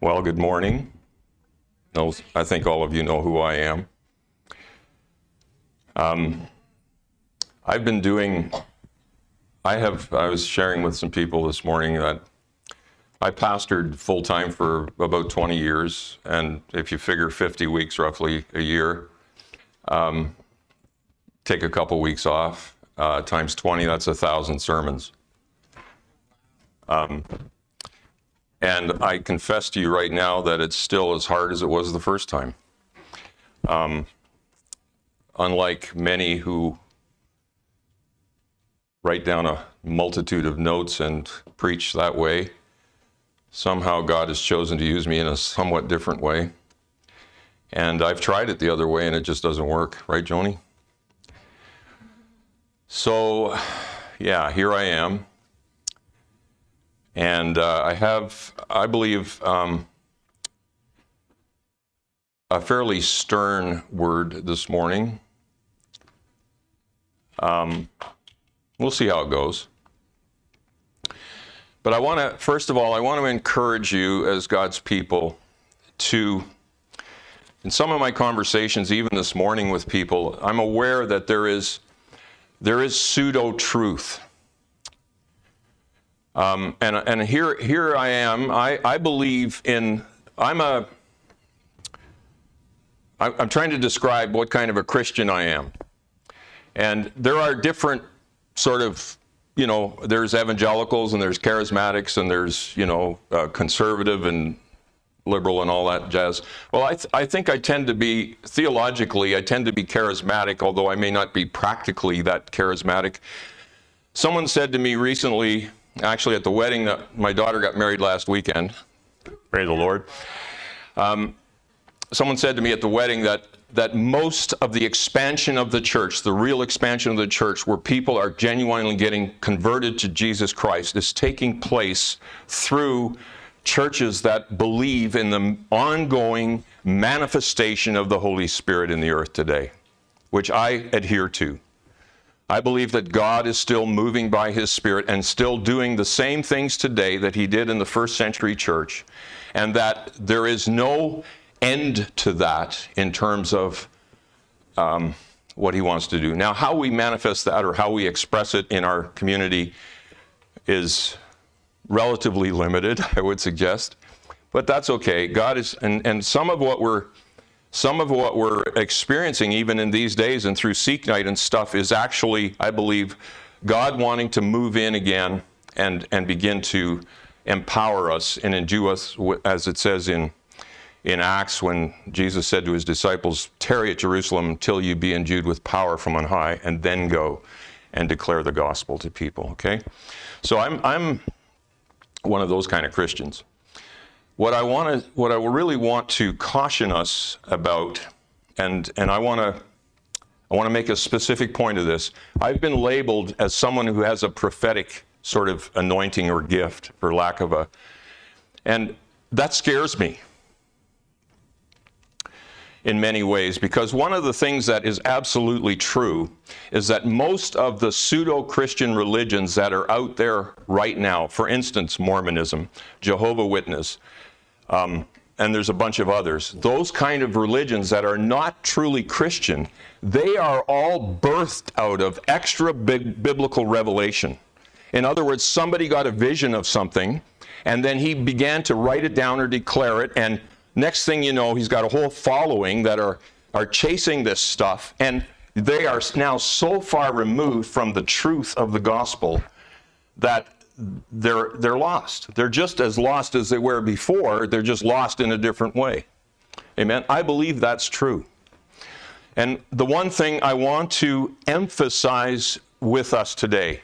Well, good morning. I think all of you know who I am. Um, I've been doing, I have, I was sharing with some people this morning that I pastored full time for about 20 years, and if you figure 50 weeks roughly a year, um, take a couple weeks off, uh, times 20, that's a thousand sermons. Um, and I confess to you right now that it's still as hard as it was the first time. Um, unlike many who write down a multitude of notes and preach that way, somehow God has chosen to use me in a somewhat different way. And I've tried it the other way and it just doesn't work, right, Joni? So, yeah, here I am. And uh, I have, I believe, um, a fairly stern word this morning. Um, we'll see how it goes. But I want to, first of all, I want to encourage you as God's people to, in some of my conversations, even this morning with people, I'm aware that there is, there is pseudo truth um, and and here, here I am. I, I believe in, I'm a, I'm trying to describe what kind of a Christian I am. And there are different sort of, you know, there's evangelicals and there's charismatics and there's, you know, uh, conservative and liberal and all that jazz. Well, I, th- I think I tend to be, theologically, I tend to be charismatic, although I may not be practically that charismatic. Someone said to me recently, actually at the wedding that my daughter got married last weekend. Praise the Lord. Um, someone said to me at the wedding that that most of the expansion of the church, the real expansion of the church, where people are genuinely getting converted to Jesus Christ, is taking place through churches that believe in the ongoing manifestation of the Holy Spirit in the earth today, which I adhere to. I believe that God is still moving by His Spirit and still doing the same things today that He did in the first century church, and that there is no end to that in terms of um, what He wants to do. Now, how we manifest that or how we express it in our community is relatively limited, I would suggest, but that's okay. God is, and, and some of what we're some of what we're experiencing, even in these days and through Seek Night and stuff, is actually, I believe, God wanting to move in again and, and begin to empower us and endue us, as it says in, in Acts when Jesus said to his disciples, Tarry at Jerusalem until you be endued with power from on high, and then go and declare the gospel to people. Okay? So I'm, I'm one of those kind of Christians. What I want to, what I really want to caution us about, and and I want to, I want to make a specific point of this. I've been labeled as someone who has a prophetic sort of anointing or gift, for lack of a, and that scares me in many ways because one of the things that is absolutely true is that most of the pseudo Christian religions that are out there right now, for instance, Mormonism, Jehovah Witness, um, and there's a bunch of others. Those kind of religions that are not truly Christian, they are all birthed out of extra big biblical revelation. In other words, somebody got a vision of something, and then he began to write it down or declare it, and next thing you know, he's got a whole following that are, are chasing this stuff, and they are now so far removed from the truth of the gospel that they're they're lost. They're just as lost as they were before. They're just lost in a different way. Amen. I believe that's true. And the one thing I want to emphasize with us today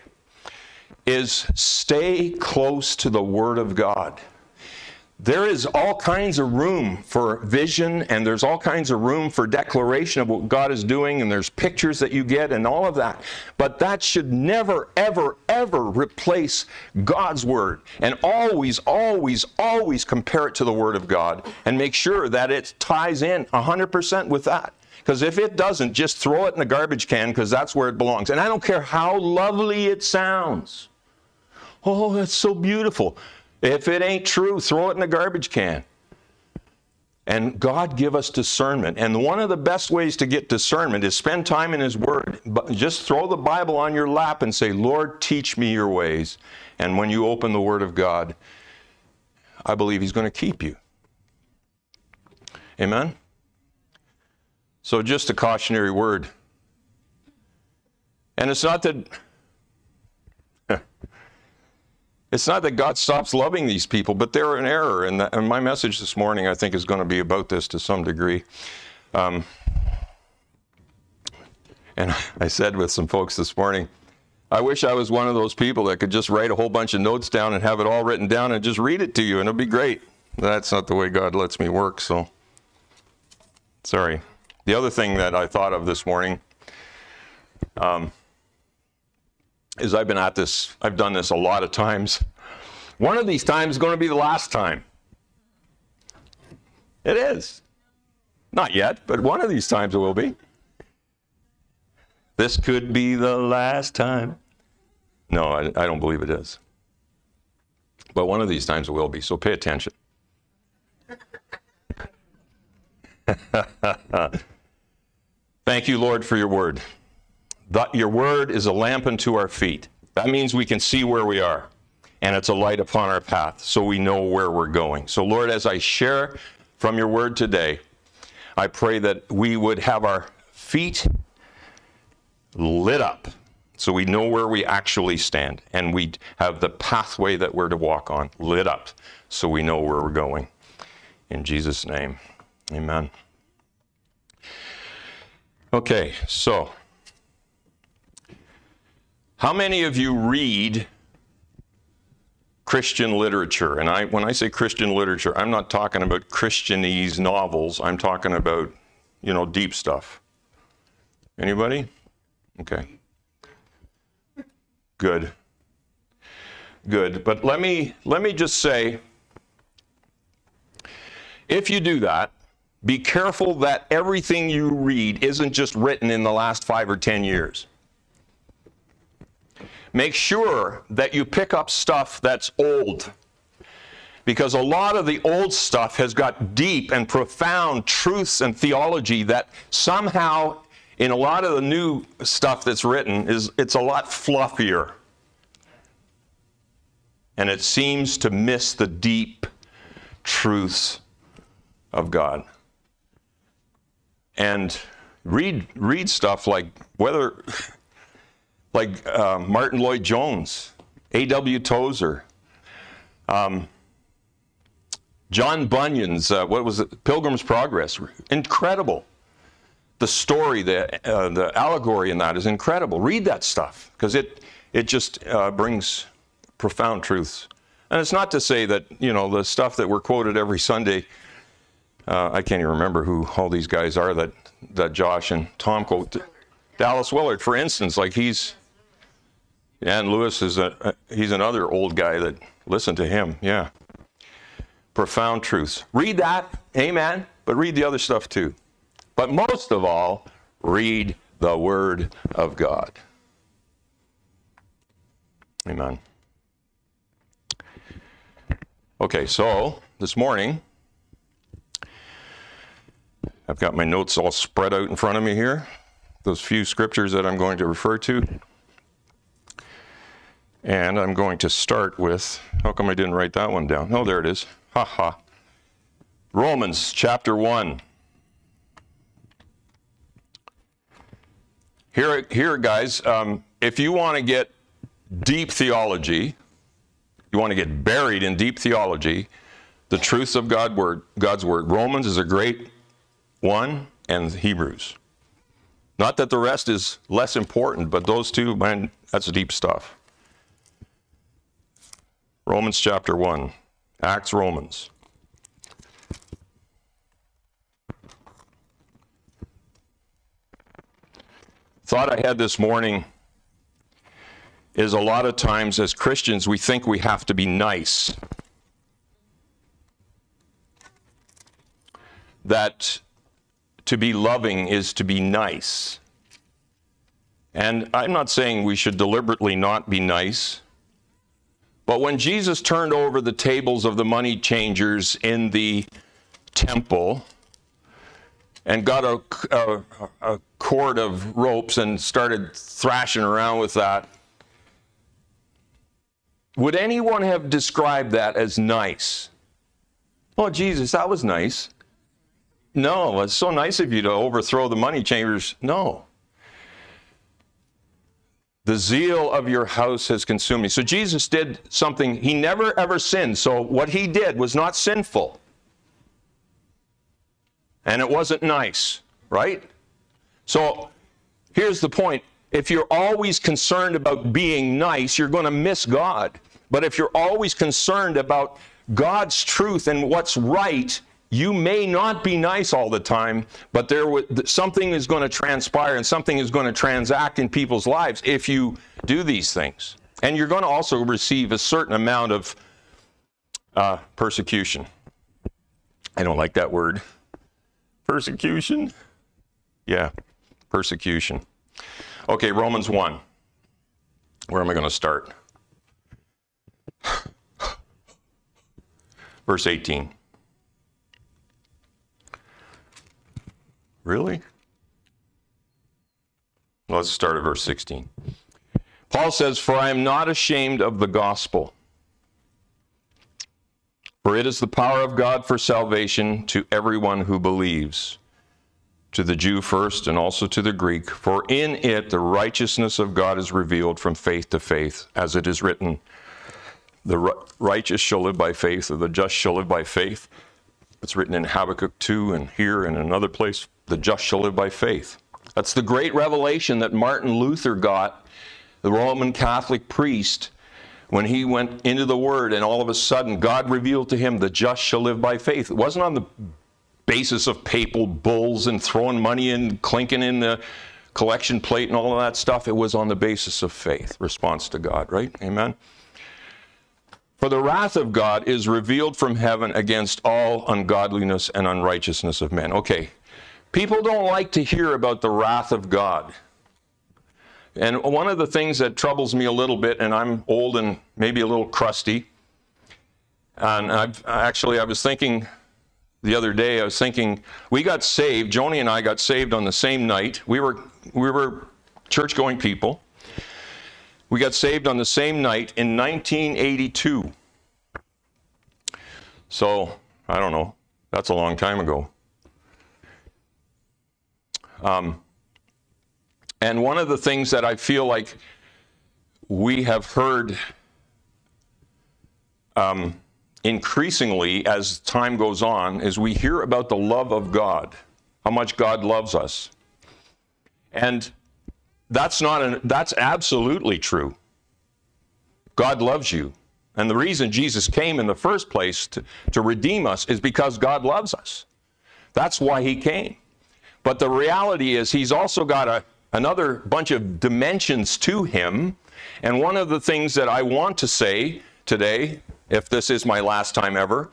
is stay close to the Word of God there is all kinds of room for vision and there's all kinds of room for declaration of what God is doing and there's pictures that you get and all of that. But that should never, ever, ever replace God's Word. And always, always, always compare it to the Word of God and make sure that it ties in 100% with that. Because if it doesn't, just throw it in the garbage can because that's where it belongs. And I don't care how lovely it sounds. Oh, that's so beautiful. If it ain't true, throw it in the garbage can. And God give us discernment. And one of the best ways to get discernment is spend time in His Word. But just throw the Bible on your lap and say, Lord, teach me your ways. And when you open the Word of God, I believe He's going to keep you. Amen? So, just a cautionary word. And it's not that. It's not that God stops loving these people, but they're in error. And, the, and my message this morning, I think, is going to be about this to some degree. Um, and I said with some folks this morning, I wish I was one of those people that could just write a whole bunch of notes down and have it all written down and just read it to you, and it'll be great. That's not the way God lets me work, so sorry. The other thing that I thought of this morning um, is I've been at this, I've done this a lot of times. One of these times is going to be the last time. It is. Not yet, but one of these times it will be. This could be the last time. No, I, I don't believe it is. But one of these times it will be, so pay attention. Thank you, Lord, for your word. That your word is a lamp unto our feet. That means we can see where we are, and it's a light upon our path, so we know where we're going. So, Lord, as I share from your word today, I pray that we would have our feet lit up so we know where we actually stand, and we have the pathway that we're to walk on lit up so we know where we're going. In Jesus' name, amen. Okay, so how many of you read Christian literature? And I, when I say Christian literature, I'm not talking about Christianese novels. I'm talking about, you know, deep stuff. Anybody? Okay. Good. Good. But let me let me just say if you do that, be careful that everything you read isn't just written in the last 5 or 10 years. Make sure that you pick up stuff that's old. Because a lot of the old stuff has got deep and profound truths and theology that somehow in a lot of the new stuff that's written is it's a lot fluffier and it seems to miss the deep truths of god and read read stuff like whether like uh, martyn lloyd jones a.w tozer um, john bunyan's uh, what was it pilgrim's progress incredible the story, the, uh, the allegory in that is incredible. Read that stuff because it, it just uh, brings profound truths. And it's not to say that, you know, the stuff that we're quoted every Sunday, uh, I can't even remember who all these guys are that, that Josh and Tom quote. Dallas Willard, for instance, like he's, and Lewis is a, uh, he's another old guy that listen to him. Yeah. Profound truths. Read that, amen, but read the other stuff too. But most of all, read the Word of God. Amen. Okay, so this morning, I've got my notes all spread out in front of me here, those few scriptures that I'm going to refer to. And I'm going to start with, how come I didn't write that one down? Oh, there it is. Ha ha. Romans chapter 1. Here, here guys, um, if you want to get deep theology, you want to get buried in deep theology, the truths of God word, God's word. Romans is a great one, and Hebrews. Not that the rest is less important, but those two, man, that's deep stuff. Romans chapter 1, Acts Romans. thought I had this morning is a lot of times as Christians we think we have to be nice. That to be loving is to be nice. And I'm not saying we should deliberately not be nice. But when Jesus turned over the tables of the money changers in the temple and got a, a, a cord of ropes and started thrashing around with that, would anyone have described that as nice? Oh, Jesus, that was nice. No, it's so nice of you to overthrow the money changers. No. The zeal of your house has consumed me. So Jesus did something, he never ever sinned. So what he did was not sinful. And it wasn't nice, right? So here's the point if you're always concerned about being nice, you're going to miss God. But if you're always concerned about God's truth and what's right, you may not be nice all the time, but there something is going to transpire and something is going to transact in people's lives if you do these things. And you're going to also receive a certain amount of uh, persecution. I don't like that word. Persecution? Yeah, persecution. Okay, Romans 1. Where am I going to start? Verse 18. Really? Let's start at verse 16. Paul says, For I am not ashamed of the gospel, for it is the power of God for salvation to everyone who believes to the Jew first and also to the Greek, for in it the righteousness of God is revealed from faith to faith, as it is written, the righteous shall live by faith, or the just shall live by faith. It's written in Habakkuk 2 and here and another place, the just shall live by faith. That's the great revelation that Martin Luther got, the Roman Catholic priest, when he went into the Word, and all of a sudden God revealed to him, the just shall live by faith. It wasn't on the basis of papal bulls and throwing money in, clinking in the collection plate and all of that stuff. It was on the basis of faith, response to God, right? Amen. For the wrath of God is revealed from heaven against all ungodliness and unrighteousness of men. Okay, people don't like to hear about the wrath of God. And one of the things that troubles me a little bit, and I'm old and maybe a little crusty, and I've, actually I was thinking the other day, I was thinking, we got saved, Joni and I got saved on the same night. We were, we were church going people. We got saved on the same night in 1982. So, I don't know. That's a long time ago. Um, and one of the things that I feel like we have heard um, increasingly as time goes on is we hear about the love of God, how much God loves us. And that's not an, that's absolutely true. God loves you. And the reason Jesus came in the first place to, to redeem us is because God loves us. That's why he came. But the reality is he's also got a, another bunch of dimensions to him. And one of the things that I want to say today if this is my last time ever,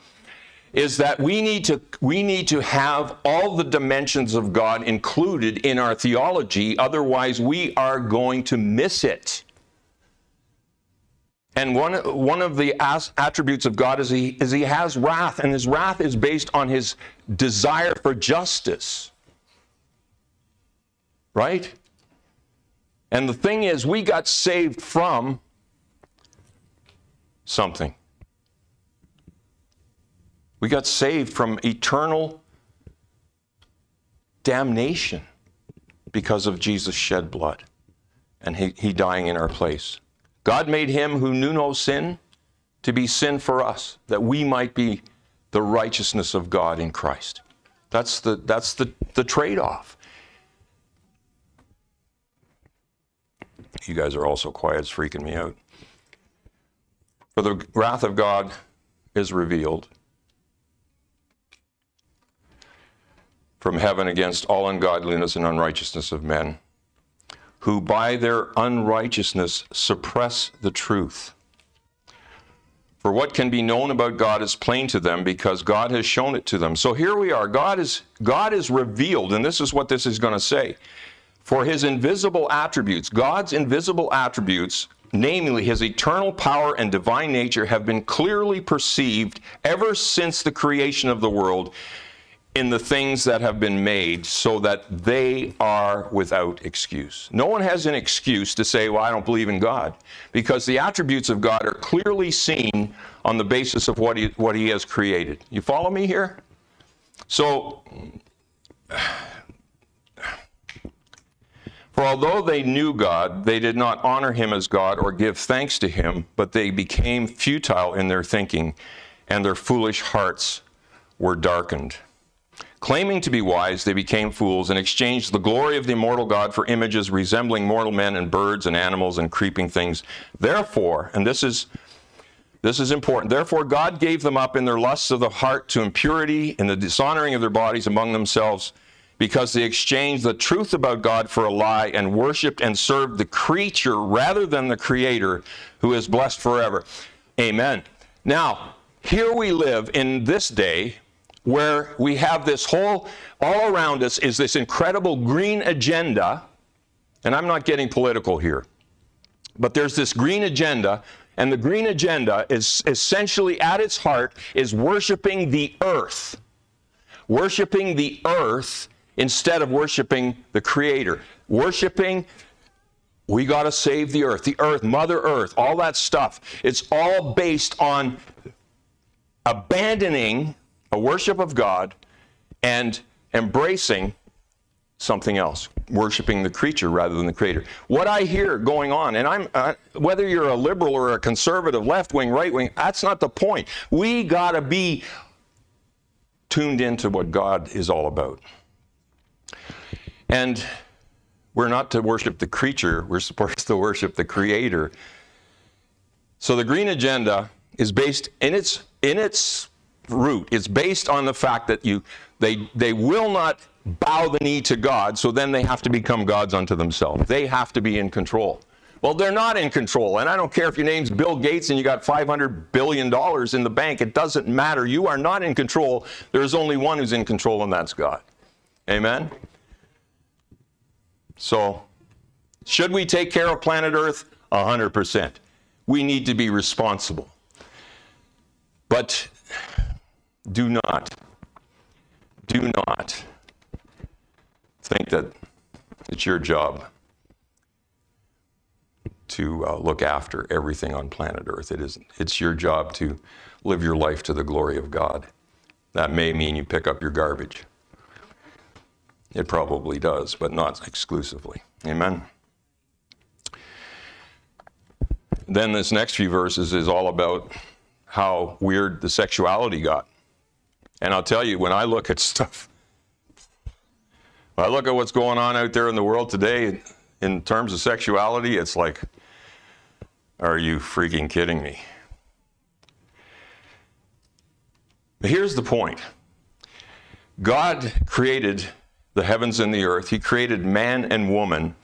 is that we need to we need to have all the dimensions of God included in our theology otherwise we are going to miss it. And one, one of the attributes of God is he, is he has wrath, and his wrath is based on his desire for justice. Right? And the thing is, we got saved from something. We got saved from eternal damnation because of Jesus' shed blood and he, he dying in our place. God made him who knew no sin to be sin for us, that we might be the righteousness of God in Christ. That's the, that's the, the trade off. You guys are also quiet, it's freaking me out. For the wrath of God is revealed from heaven against all ungodliness and unrighteousness of men, who by their unrighteousness suppress the truth. For what can be known about God is plain to them because God has shown it to them. So here we are. God is God is revealed, and this is what this is going to say. For his invisible attributes, God's invisible attributes, namely his eternal power and divine nature, have been clearly perceived ever since the creation of the world in the things that have been made so that they are without excuse. No one has an excuse to say, Well, I don't believe in God, because the attributes of God are clearly seen on the basis of what He, what he has created. You follow me here? So, for although they knew God, they did not honor Him as God or give thanks to Him, but they became futile in their thinking, and their foolish hearts were darkened. Claiming to be wise, they became fools and exchanged the glory of the immortal God for images resembling mortal men and birds and animals and creeping things. Therefore, and this is this is important. Therefore, God gave them up in their lusts of the heart to impurity and the dishonoring of their bodies among themselves, because they exchanged the truth about God for a lie and worshiped and served the creature rather than the Creator, who is blessed forever. Amen. Now, here we live in this day where we have this whole, all around us is this incredible green agenda. And I'm not getting political here, but there's this green agenda. And the green agenda is essentially at its heart is worshiping the earth. Worshiping the earth instead of worshiping the creator. Worshiping we got to save the earth, the earth, Mother Earth, all that stuff. It's all based on abandoning a worship of God and embracing something else, worshiping the creature rather than the creator. What I hear going on, and I'm uh, whether you're a liberal or a conservative, left wing, right wing, that's not the point. We got to be tuned into what God is all about. And we're not to worship the creature, we're supposed to worship the creator. So the green agenda is based in its in its root. It's based on the fact that you they they will not bow the knee to God, so then they have to become gods unto themselves. They have to be in control. Well, they're not in control. And I don't care if your name's Bill Gates and you got $500 billion in the bank. It doesn't matter. You are not in control. There's only one who's in control, and that's God. Amen? So, should we take care of planet Earth? 100%. We need to be responsible. But do not, do not think that it's your job to uh, look after everything on planet Earth. It isn't. It's your job to live your life to the glory of God. That may mean you pick up your garbage. It probably does, but not exclusively. Amen. Then this next few verses is all about how weird the sexuality got. And I'll tell you, when I look at stuff, when I look at what's going on out there in the world today in terms of sexuality, it's like, are you freaking kidding me? But here's the point God created the heavens and the earth, He created man and woman,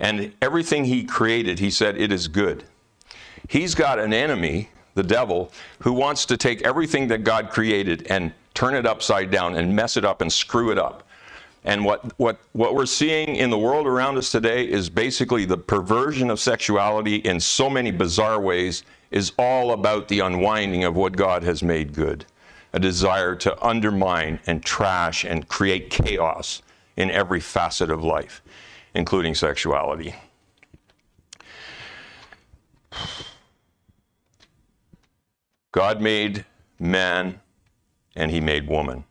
and everything He created, He said, it is good. He's got an enemy, the devil, who wants to take everything that God created and turn it upside down and mess it up and screw it up. And what, what, what we're seeing in the world around us today is basically the perversion of sexuality in so many bizarre ways is all about the unwinding of what God has made good. A desire to undermine and trash and create chaos in every facet of life, including sexuality. God made man and he made woman.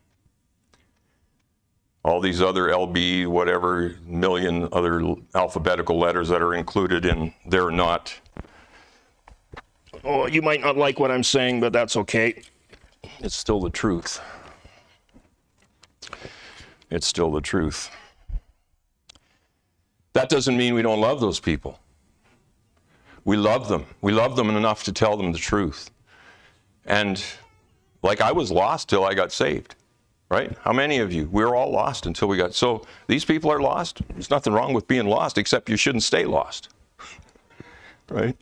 All these other LB, whatever million other alphabetical letters that are included in, they're not. Oh, you might not like what I'm saying, but that's okay. It's still the truth. It's still the truth. That doesn't mean we don't love those people. We love them. We love them enough to tell them the truth. And like I was lost till I got saved, right? How many of you? We are all lost until we got. So these people are lost. There's nothing wrong with being lost, except you shouldn't stay lost, right?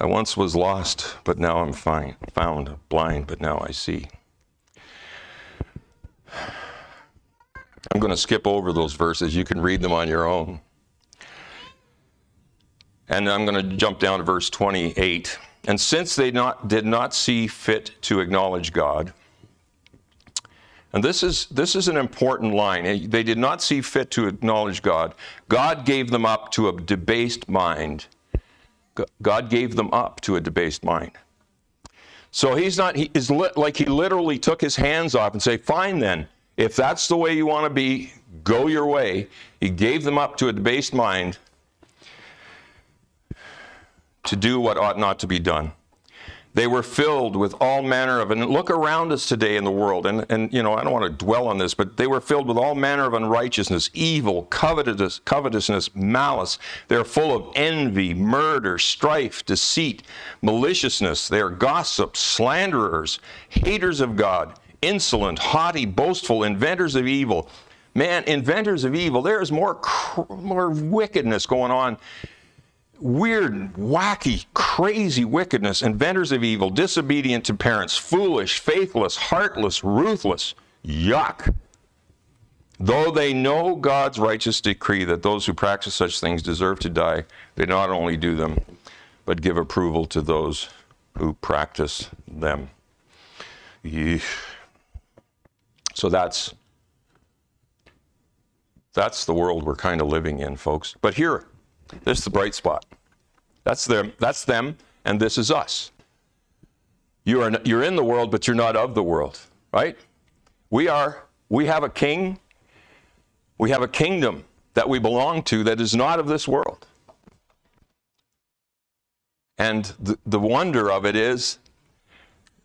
I once was lost, but now I'm fine. Found blind, but now I see. I'm going to skip over those verses. You can read them on your own. And I'm going to jump down to verse 28. And since they not, did not see fit to acknowledge God, And this is, this is an important line. They did not see fit to acknowledge God. God gave them up to a debased mind. God gave them up to a debased mind. So he's not, he is li- like he literally took his hands off and say, fine then, if that's the way you want to be, go your way. He gave them up to a debased mind to do what ought not to be done. They were filled with all manner of, and look around us today in the world, and, and you know, I don't want to dwell on this, but they were filled with all manner of unrighteousness, evil, covetousness, covetousness, malice. They're full of envy, murder, strife, deceit, maliciousness. They are gossips, slanderers, haters of God, insolent, haughty, boastful, inventors of evil. Man, inventors of evil, there is more, more wickedness going on weird, wacky, crazy wickedness, inventors of evil, disobedient to parents, foolish, faithless, heartless, ruthless. Yuck. Though they know God's righteous decree that those who practice such things deserve to die, they not only do them, but give approval to those who practice them. Yeesh. So that's that's the world we're kind of living in, folks. But here, this is the bright spot. That's them, that's them, and this is us. You are, you're in the world, but you're not of the world, right? We are, we have a king, we have a kingdom that we belong to that is not of this world. And the, the wonder of it is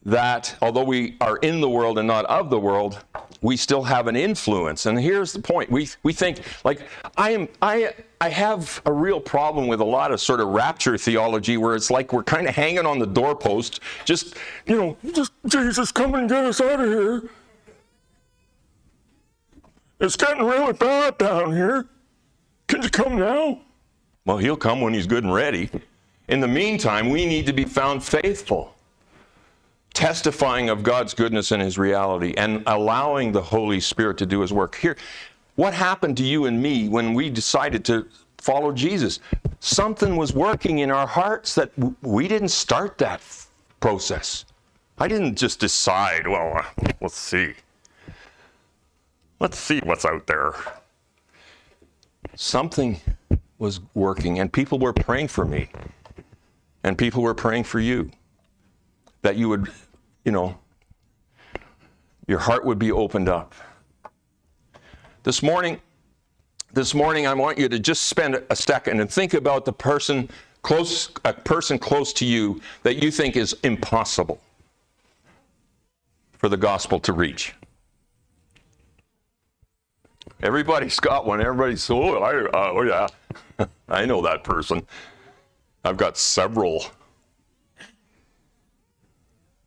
that although we are in the world and not of the world, we still have an influence. And here's the point. We, we think, like, I am, I, I have a real problem with a lot of sort of rapture theology where it's like we're kind of hanging on the doorpost, just, you know, just Jesus, come and get us out of here. It's getting really bad down here. Can you come now? Well, he'll come when he's good and ready. In the meantime, we need to be found faithful testifying of God's goodness and his reality and allowing the Holy Spirit to do his work. Here, what happened to you and me when we decided to follow Jesus? Something was working in our hearts that we didn't start that process. I didn't just decide, well, uh, let's see. Let's see what's out there. Something was working, and people were praying for me, and people were praying for you that you would, you know, your heart would be opened up. This morning, this morning I want you to just spend a second and think about the person close a person close to you that you think is impossible for the gospel to reach. Everybody's got one. Everybody's oh, I, uh, oh yeah, I know that person. I've got several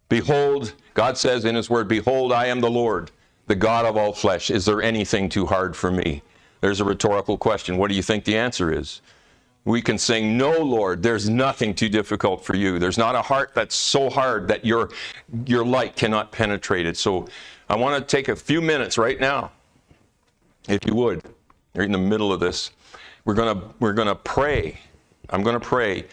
Behold, God says in His Word, Behold, I am the Lord, the God of all flesh. Is there anything too hard for me? There's a rhetorical question. What do you think the answer is? We can sing, No, Lord, there's nothing too difficult for you. There's not a heart that's so hard that your, your light cannot penetrate it. So I want to take a few minutes right now, if you would. You're in the middle of this. We're going to we're going to pray. I'm going to pray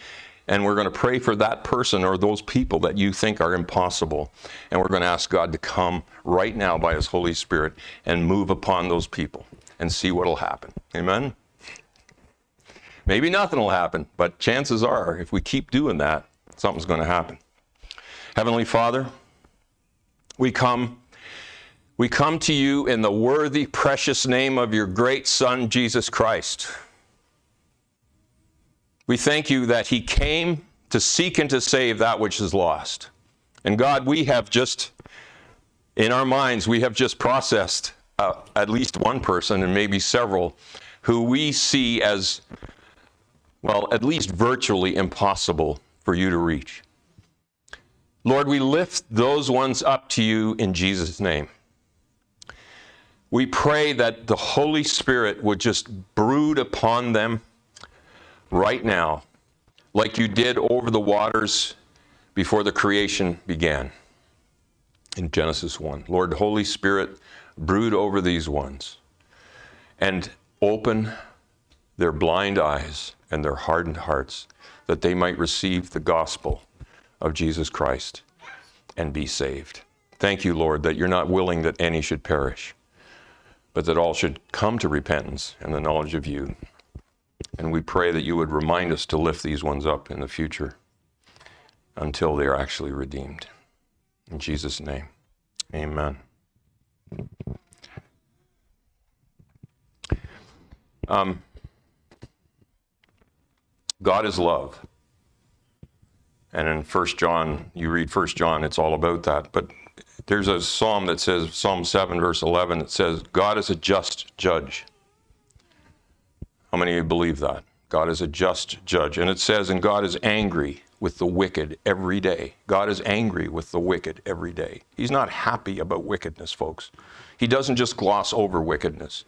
and we're going to pray for that person or those people that you think are impossible. And we're going to ask God to come right now by His Holy Spirit and move upon those people and see what will happen. Amen? Maybe nothing will happen, but chances are, if we keep doing that, something's going to happen. Heavenly Father, we come. We come to you in the worthy, precious name of your great Son, Jesus Christ. We thank you that He came to seek and to save that which is lost. And God, we have just, in our minds, we have just processed uh, at least one person and maybe several who we see as, well, at least virtually impossible for you to reach. Lord, we lift those ones up to you in Jesus' name. We pray that the Holy Spirit would just brood upon them right now, like you did over the waters before the creation began in Genesis 1. Lord, Holy Spirit, brood over these ones and open their blind eyes and their hardened hearts that they might receive the gospel of Jesus Christ and be saved. Thank you, Lord, that you're not willing that any should perish, but that all should come to repentance and the knowledge of you. And we pray that you would remind us to lift these ones up in the future until they are actually redeemed. In Jesus' name, amen. Um, God is love. And in First John, you read First John, it's all about that. But there's a psalm that says, Psalm 7, verse 11, it says, God is a just judge. How many of you believe that? God is a just judge. And it says, and God is angry with the wicked every day. God is angry with the wicked every day. He's not happy about wickedness, folks. He doesn't just gloss over wickedness,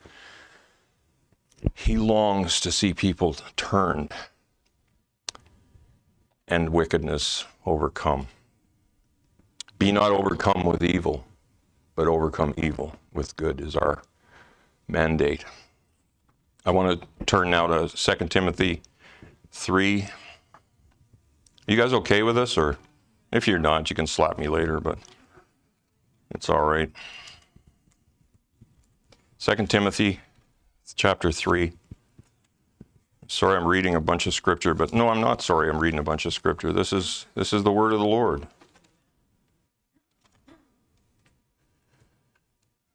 He longs to see people turned and wickedness overcome. Be not overcome with evil, but overcome evil with good is our mandate. I want to turn now to 2 Timothy 3. You guys okay with this? Or if you're not, you can slap me later, but it's all right. 2 Timothy chapter 3. Sorry, I'm reading a bunch of scripture, but no, I'm not sorry. I'm reading a bunch of scripture. This is this is the word of the Lord.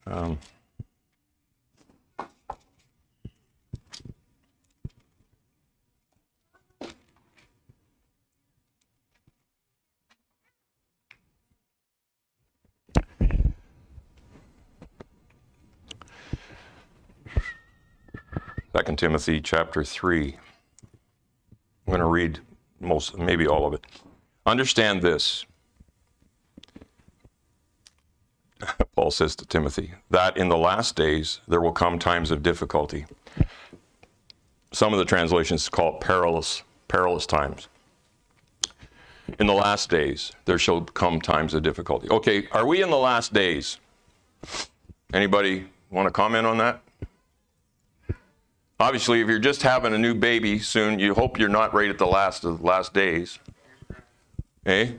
Um, Second Timothy chapter 3. I'm going to read most, maybe all of it. Understand this. Paul says to Timothy, that in the last days there will come times of difficulty. Some of the translations call it perilous, perilous times. In the last days there shall come times of difficulty. Okay, are we in the last days? Anybody want to comment on that? Obviously, if you're just having a new baby soon, you hope you're not right at the last of the last days. Eh?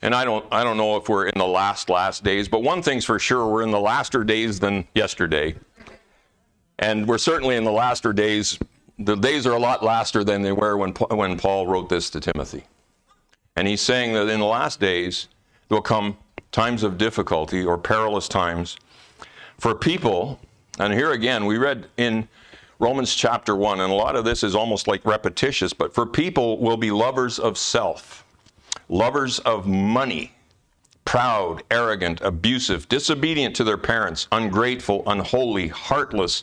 And I don't I don't know if we're in the last last days, but one thing's for sure, we're in the laster days than yesterday. And we're certainly in the laster days. The days are a lot laster than they were when when Paul wrote this to Timothy. And he's saying that in the last days there will come times of difficulty or perilous times for people and here again, we read in Romans chapter 1, and a lot of this is almost like repetitious, but for people will be lovers of self, lovers of money, proud, arrogant, abusive, disobedient to their parents, ungrateful, unholy, heartless,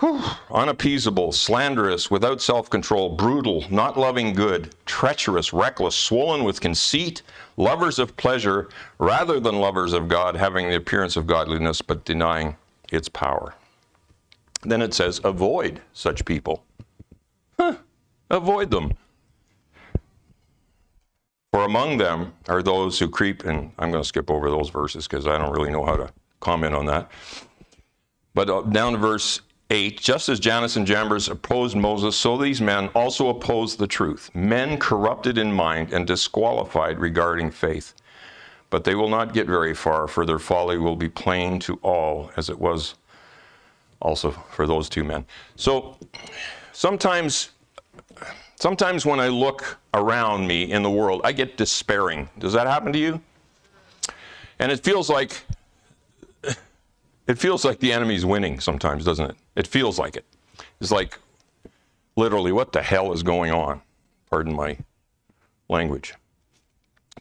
whew, unappeasable, slanderous, without self control, brutal, not loving good, treacherous, reckless, swollen with conceit, lovers of pleasure rather than lovers of God, having the appearance of godliness but denying its power. Then it says, avoid such people. Huh, avoid them. For among them are those who creep, and I'm going to skip over those verses because I don't really know how to comment on that. But uh, down to verse 8 just as Jannes and Jambres opposed Moses, so these men also opposed the truth. Men corrupted in mind and disqualified regarding faith but they will not get very far, for their folly will be plain to all, as it was also for those two men. So sometimes, sometimes when I look around me in the world, I get despairing. Does that happen to you? And it feels like it feels like the enemy's winning sometimes, doesn't it? It feels like it. It's like literally, what the hell is going on? Pardon my language.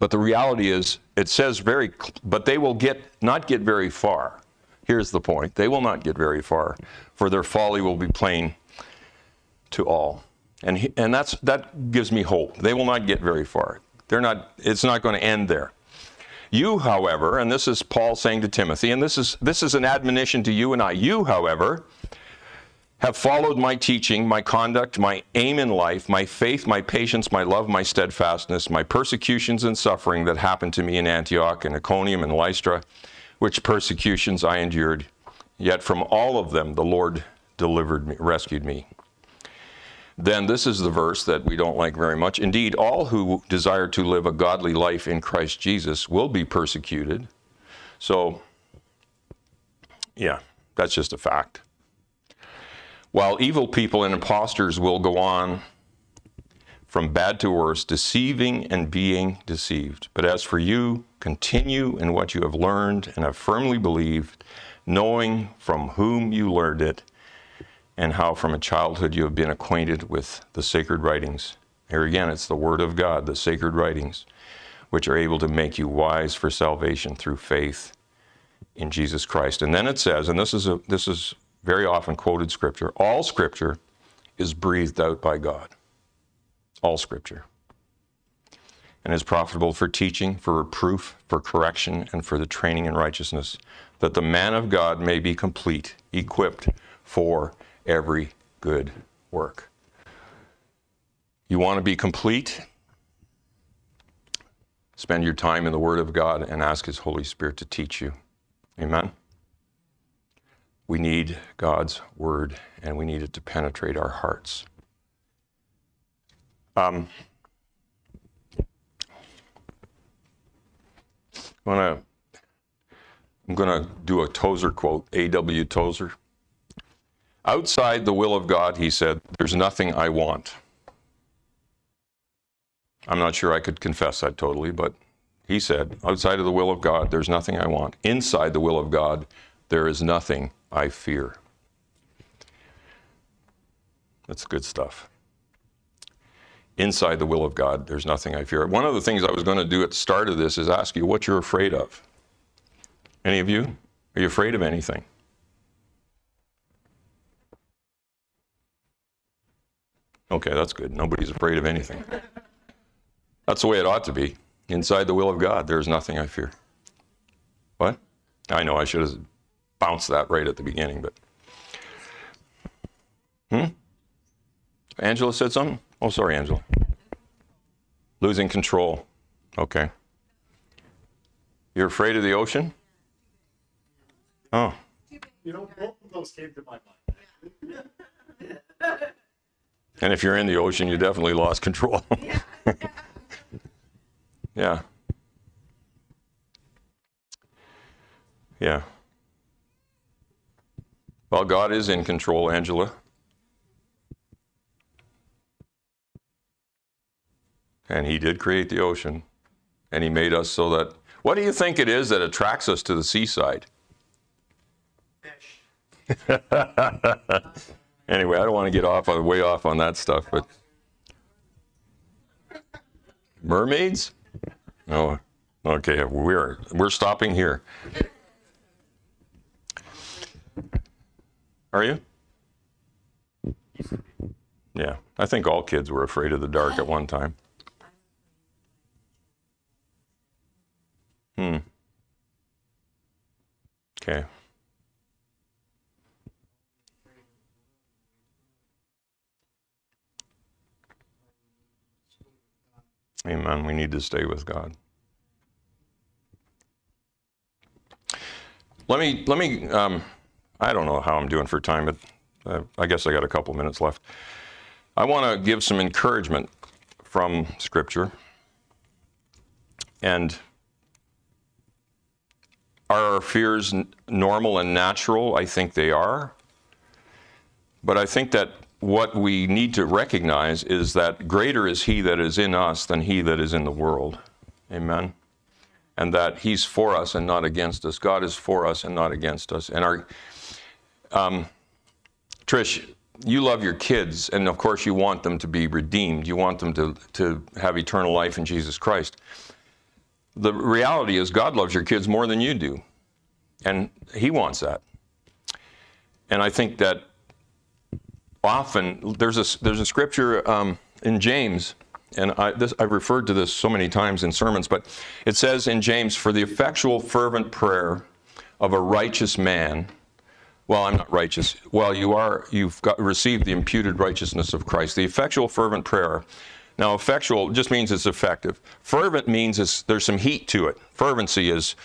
But the reality is, it says very, but they will get not get very far. Here's the point: they will not get very far, for their folly will be plain to all. And he, and that's that gives me hope. They will not get very far. They're not. It's not going to end there. You, however, and this is Paul saying to Timothy, and this is this is an admonition to you and I. You, however, have followed my teaching, my conduct, my aim in life, my faith, my patience, my love, my steadfastness, my persecutions and suffering that happened to me in Antioch and Iconium and Lystra, which persecutions I endured. Yet from all of them the Lord delivered me, rescued me. then this is the verse that we don't like very much. Indeed, all who desire to live a godly life in Christ Jesus will be persecuted. So, yeah, that's just a fact. While evil people and impostors will go on from bad to worse, deceiving and being deceived. But as for you, continue in what you have learned and have firmly believed, knowing from whom you learned it, and how from a childhood you have been acquainted with the sacred writings. Here again, it's the Word of God, the sacred writings, which are able to make you wise for salvation through faith in Jesus Christ. And then it says, and this is a, this is very often quoted scripture, all scripture is breathed out by God. All scripture. And is profitable for teaching, for reproof, for correction, and for the training in righteousness, that the man of God may be complete, equipped for every good work. You want to be complete? Spend your time in the Word of God and ask His Holy Spirit to teach you. Amen. We need God's Word and we need it to penetrate our hearts. Um, I'm gonna I'm gonna do a Tozer quote, A.W. Tozer. Outside the will of God, he said, there's nothing I want. I'm not sure I could confess that totally, but he said, outside of the will of God, there's nothing I want. Inside the will of God, there is nothing I fear. That's good stuff. Inside the will of God, there's nothing I fear. One of the things I was going to do at the start of this is ask you what you're afraid of. Any of you? Are you afraid of anything? Okay, that's good. Nobody's afraid of anything. That's the way it ought to be. Inside the will of God, there is nothing I fear. What? I know I should have bounced that right at the beginning, but. Hmm? Angela said something? Oh, sorry, Angela. Losing control. Okay. You're afraid of the ocean? Oh. You know, both of those came to my mind. And if you're in the ocean, you definitely lost control. yeah. Yeah. Well, God is in control, Angela. And He did create the ocean. And He made us so that. What do you think it is that attracts us to the seaside? Fish. Anyway, I don't want to get off on way off on that stuff, but mermaids? Oh, okay. We're we're stopping here. Are you? Yeah, I think all kids were afraid of the dark at one time. Hmm. Okay. Amen. We need to stay with God. Let me, let me, um, I don't know how I'm doing for time, but uh, I guess I got a couple minutes left. I want to give some encouragement from Scripture. And are our fears n- normal and natural? I think they are. But I think that what we need to recognize is that greater is He that is in us than He that is in the world. Amen. And that He's for us and not against us. God is for us and not against us. And our, um, Trish, you love your kids, and of course you want them to be redeemed. You want them to, to have eternal life in Jesus Christ. The reality is, God loves your kids more than you do. And He wants that. And I think that often there's a there's a scripture um, in James, and I, this, I've referred to this so many times in sermons, but it says in James, "For the effectual fervent prayer of a righteous man." Well, I'm not righteous. Well, you are. You've got received the imputed righteousness of Christ. The effectual fervent prayer. Now, effectual just means it's effective. Fervent means there's some heat to it. Fervency is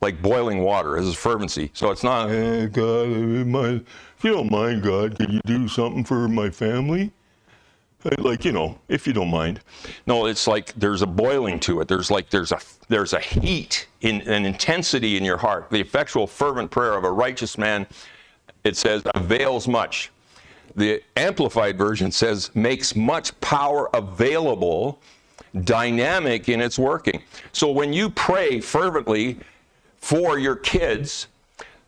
like boiling water. This is fervency. So it's not, hey, God, my, if you don't mind, God, could you do something for my family? Like you know, if you don't mind. No, it's like there's a boiling to it. There's like there's a there's a heat in an intensity in your heart. The effectual, fervent prayer of a righteous man, it says, avails much. The amplified version says makes much power available, dynamic in its working. So when you pray fervently for your kids,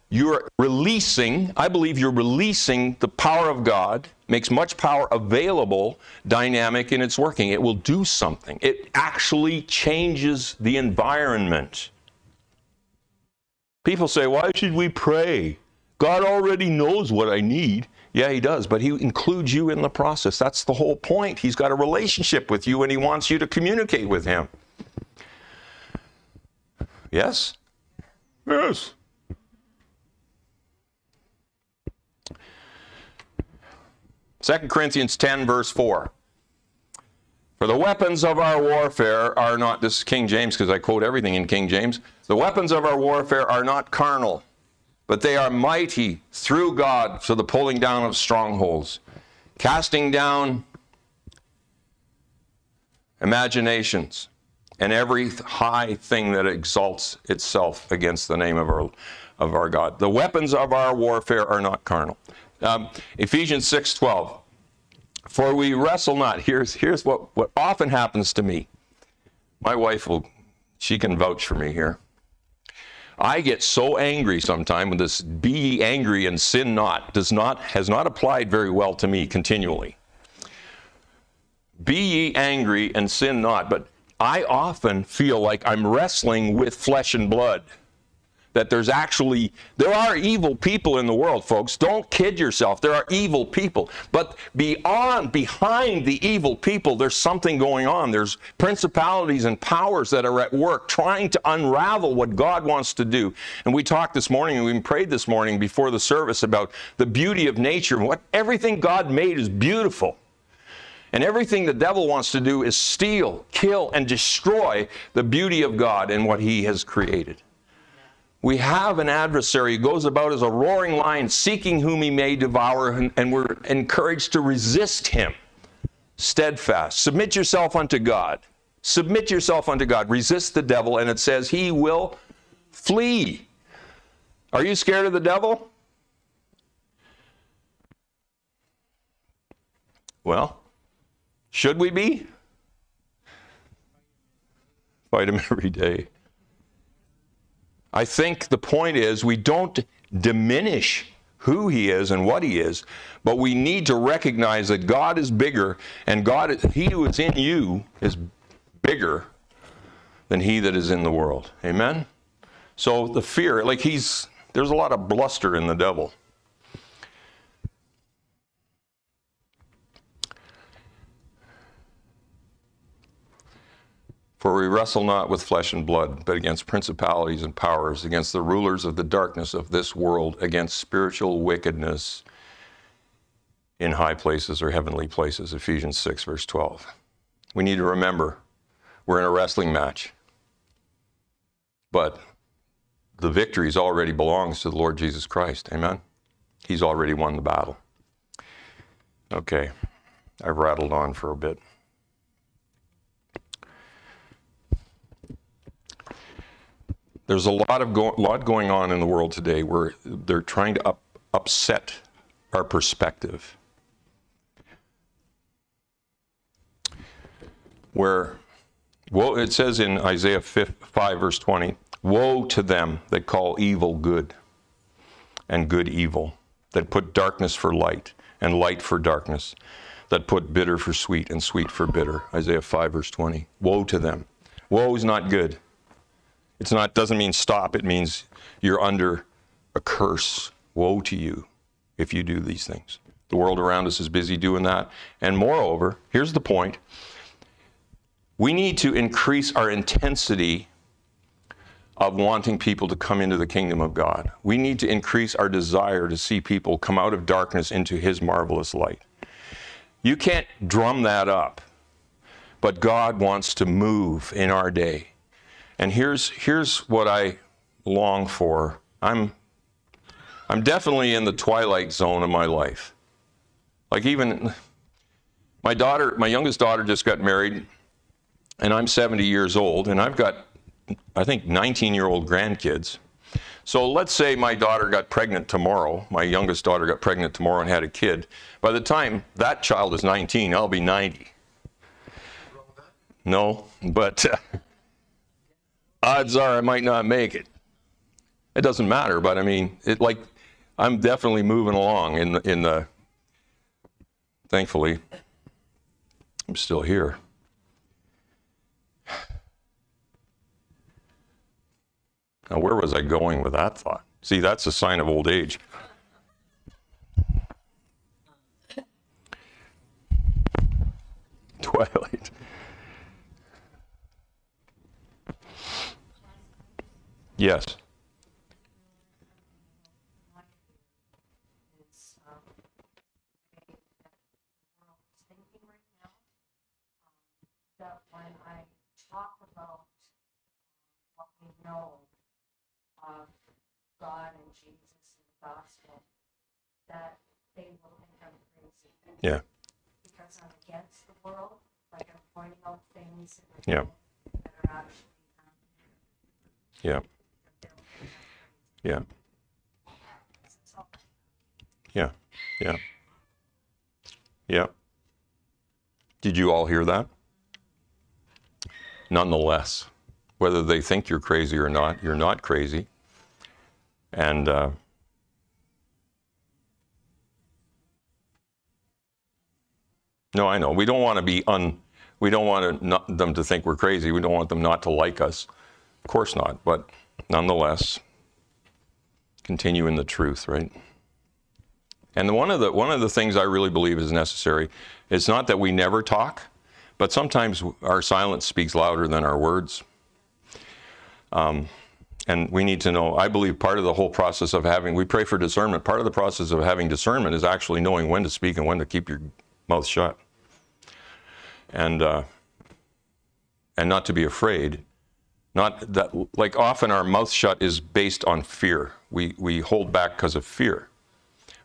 you're releasing, I believe you're releasing the power of God, makes much power available, dynamic in its working. It will do something. It actually changes the environment. People say, Why should we pray? God already knows what I need. Yeah, He does, but He includes you in the process. That's the whole point. He's got a relationship with you and He wants you to communicate with Him. Yes? Yes. 2 Corinthians 10, verse 4. For the weapons of our warfare are not, this is King James because I quote everything in King James. The weapons of our warfare are not carnal, but they are mighty through God for the pulling down of strongholds, casting down imaginations and every high thing that exalts itself against the name of our, of our God. The weapons of our warfare are not carnal. Um, Ephesians 6:12. For we wrestle not. Here's here's what what often happens to me. My wife will she can vouch for me here. I get so angry sometimes when this be ye angry and sin not does not has not applied very well to me continually. Be ye angry and sin not, but I often feel like I'm wrestling with flesh and blood that there's actually there are evil people in the world folks. Don't kid yourself. There are evil people. But beyond behind the evil people there's something going on. There's principalities and powers that are at work trying to unravel what god wants to do. And we talked this morning and we prayed this morning before the service about the beauty of nature. What everything god made is beautiful. And everything the devil wants to do is steal, kill, and destroy the beauty of God and what he has created. We have an adversary who goes about as a roaring lion, seeking whom he may devour, and, we're encouraged to resist him. Steadfast. Submit yourself unto God. Submit yourself unto God. Resist the devil, and it says he will flee. Are you scared of the devil? Well, should we be? Fight him every day. I think the point is we don't diminish who he is and what he is, but we need to recognize that God is bigger and God he who is in you is bigger than he that is in the world. Amen. So the fear, like he's there's a lot of bluster in the devil. For we wrestle not with flesh and blood, but against principalities and powers, against the rulers of the darkness of this world, against spiritual wickedness in high places or heavenly places. Ephesians 6, verse 12. We need to remember we're in a wrestling match, but the victory already belongs to the Lord Jesus Christ. Amen? He's already won the battle. Okay, I've rattled on for a bit. There's a lot of go- lot going on in the world today where they're trying to up, upset our perspective. Where, well, it says in Isaiah 5, 5 verse 20, Woe to them that call evil good and good evil, that put darkness for light and light for darkness, that put bitter for sweet and sweet for bitter. Isaiah 5, verse 20. Woe to them. Woe is not good. It's not doesn't mean stop. It means you're under a curse. Woe to you if you do these things. The world around us is busy doing that. And moreover, here's the point. We need to increase our intensity of wanting people to come into the kingdom of God. We need to increase our desire to see people come out of darkness into his marvelous light. You can't drum that up, but God wants to move in our day. And here's here's what I long for. I'm I'm definitely in the twilight zone of my life. Like even My daughter, my youngest daughter just got married, and I'm 70 years old, and I've got, I think, 19 year old grandkids. So let's say my daughter got pregnant tomorrow, my youngest daughter got pregnant tomorrow and had a kid. By the time that child is 19, I'll be 90. No, but uh, odds are I might not make it. It doesn't matter, but I mean, it like I'm definitely moving along in the, in the thankfully I'm still here. Now, where was I going with that thought? See, that's a sign of old age. Twilight. Yes. is um, the way that the world is thinking right now. Um, That when I talk about um, what we know of God and Jesus and the gospel, that they will think I'm crazy. Yeah. Because I'm against the world, like I'm pointing out things Yeah. that are actually happening. Yeah. that they'll think I'm crazy. Yeah. Yeah. Yeah. Yeah. Did you all hear that? Nonetheless, whether they think you're crazy or not, you're not crazy. And uh, no, I know. We don't want to be un. We don't want to not, them to think we're crazy. We don't want them not to like us. Of course not. But nonetheless, continue in the truth, right? And one of the one of the things I really believe is necessary is not that we never talk, but sometimes our silence speaks louder than our words. Um, and we need to know. I believe part of the whole process of having we pray for discernment. Part of the process of having discernment is actually knowing when to speak and when to keep your mouth shut, and uh, and not to be afraid. Not that like often our mouth shut is based on fear. We we hold back because of fear.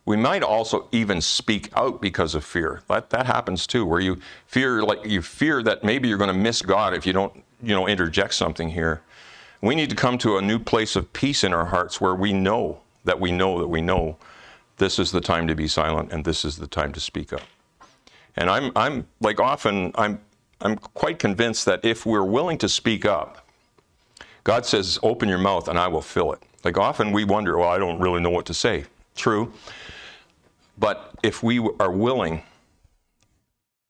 We might also even speak out because of fear. That that happens too, where you fear like you fear that maybe you're going to miss God if you don't, you know, interject something here. We need to come to a new place of peace in our hearts where we know that we know that we know this is the time to be silent and this is the time to speak up. And I'm I'm like often I'm I'm quite convinced that if we're willing to speak up, God says, "Open your mouth and I will fill it." Like often we wonder, "Well, I don't really know what to say." True. But if we are willing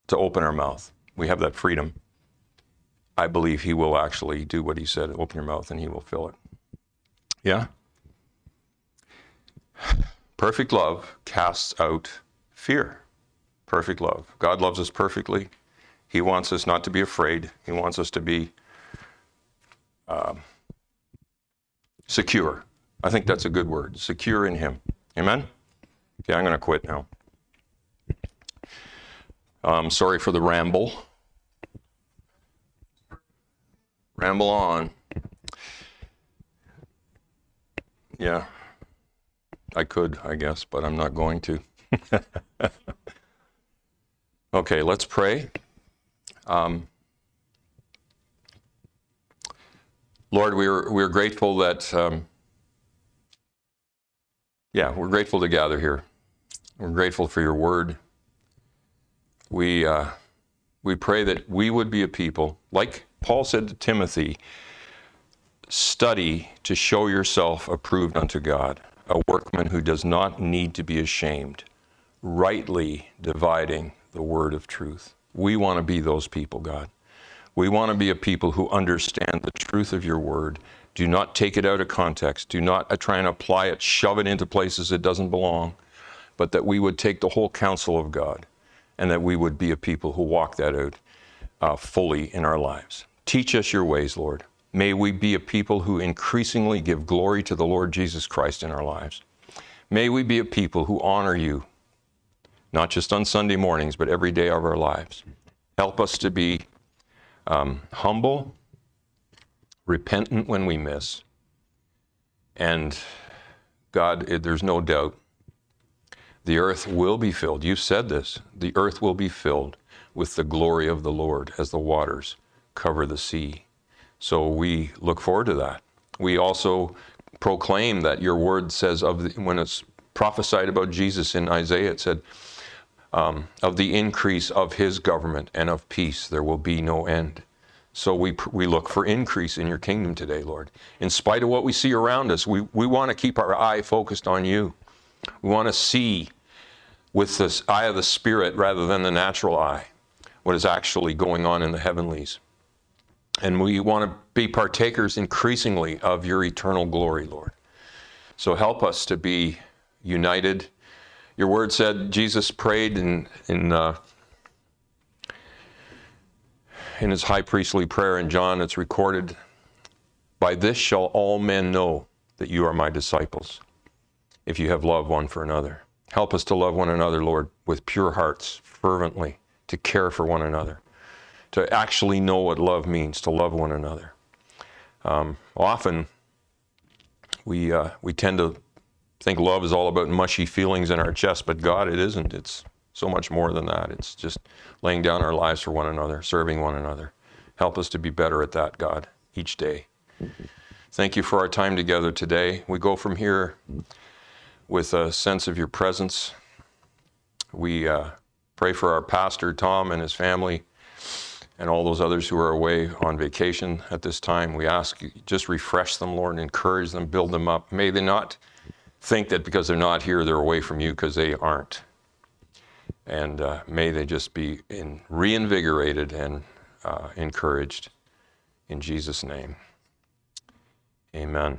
to open our mouth, we have that freedom. I believe He will actually do what He said open your mouth and He will fill it. Yeah? Perfect love casts out fear. Perfect love. God loves us perfectly. He wants us not to be afraid, He wants us to be um, secure. I think that's a good word secure in Him. Amen? Okay, I'm going to quit now. Um, sorry for the ramble. Ramble on. Yeah, I could, I guess, but I'm not going to. okay, let's pray. Um, Lord, we're, we're grateful that, um, yeah, we're grateful to gather here. We're grateful for your word. We, uh, we pray that we would be a people, like Paul said to Timothy, study to show yourself approved unto God, a workman who does not need to be ashamed, rightly dividing the word of truth. We want to be those people, God. We want to be a people who understand the truth of your word. Do not take it out of context. Do not uh, try and apply it, shove it into places it doesn't belong, but that we would take the whole counsel of God and that we would be a people who walk that out uh, fully in our lives. Teach us your ways, Lord. May we be a people who increasingly give glory to the Lord Jesus Christ in our lives. May we be a people who honor you, not just on Sunday mornings, but every day of our lives. Help us to be um, humble, repentant when we miss, and God, there's no doubt the earth will be filled. You said this the earth will be filled with the glory of the Lord as the waters cover the sea. So we look forward to that. We also proclaim that your word says of the, when it's prophesied about Jesus in Isaiah, it said, um, of the increase of his government and of peace, there will be no end. So we, we look for increase in your kingdom today, Lord. In spite of what we see around us, we, we want to keep our eye focused on you. We want to see with the eye of the Spirit rather than the natural eye what is actually going on in the heavenlies. And we want to be partakers increasingly of your eternal glory, Lord. So help us to be united. Your word said Jesus prayed in, in, uh, in his high priestly prayer in John, it's recorded, By this shall all men know that you are my disciples, if you have love one for another. Help us to love one another, Lord, with pure hearts, fervently, to care for one another, to actually know what love means, to love one another. Um, often, we, uh, we tend to think love is all about mushy feelings in our chest, but God, it isn't. It's so much more than that. It's just laying down our lives for one another, serving one another. Help us to be better at that, God, each day. Thank you for our time together today. We go from here with a sense of your presence. We uh, pray for our pastor, Tom, and his family, and all those others who are away on vacation at this time. We ask you just refresh them, Lord, encourage them, build them up. May they not think that because they're not here, they're away from you, because they aren't. And uh, may they just be in, reinvigorated and uh, encouraged. In Jesus' name, amen.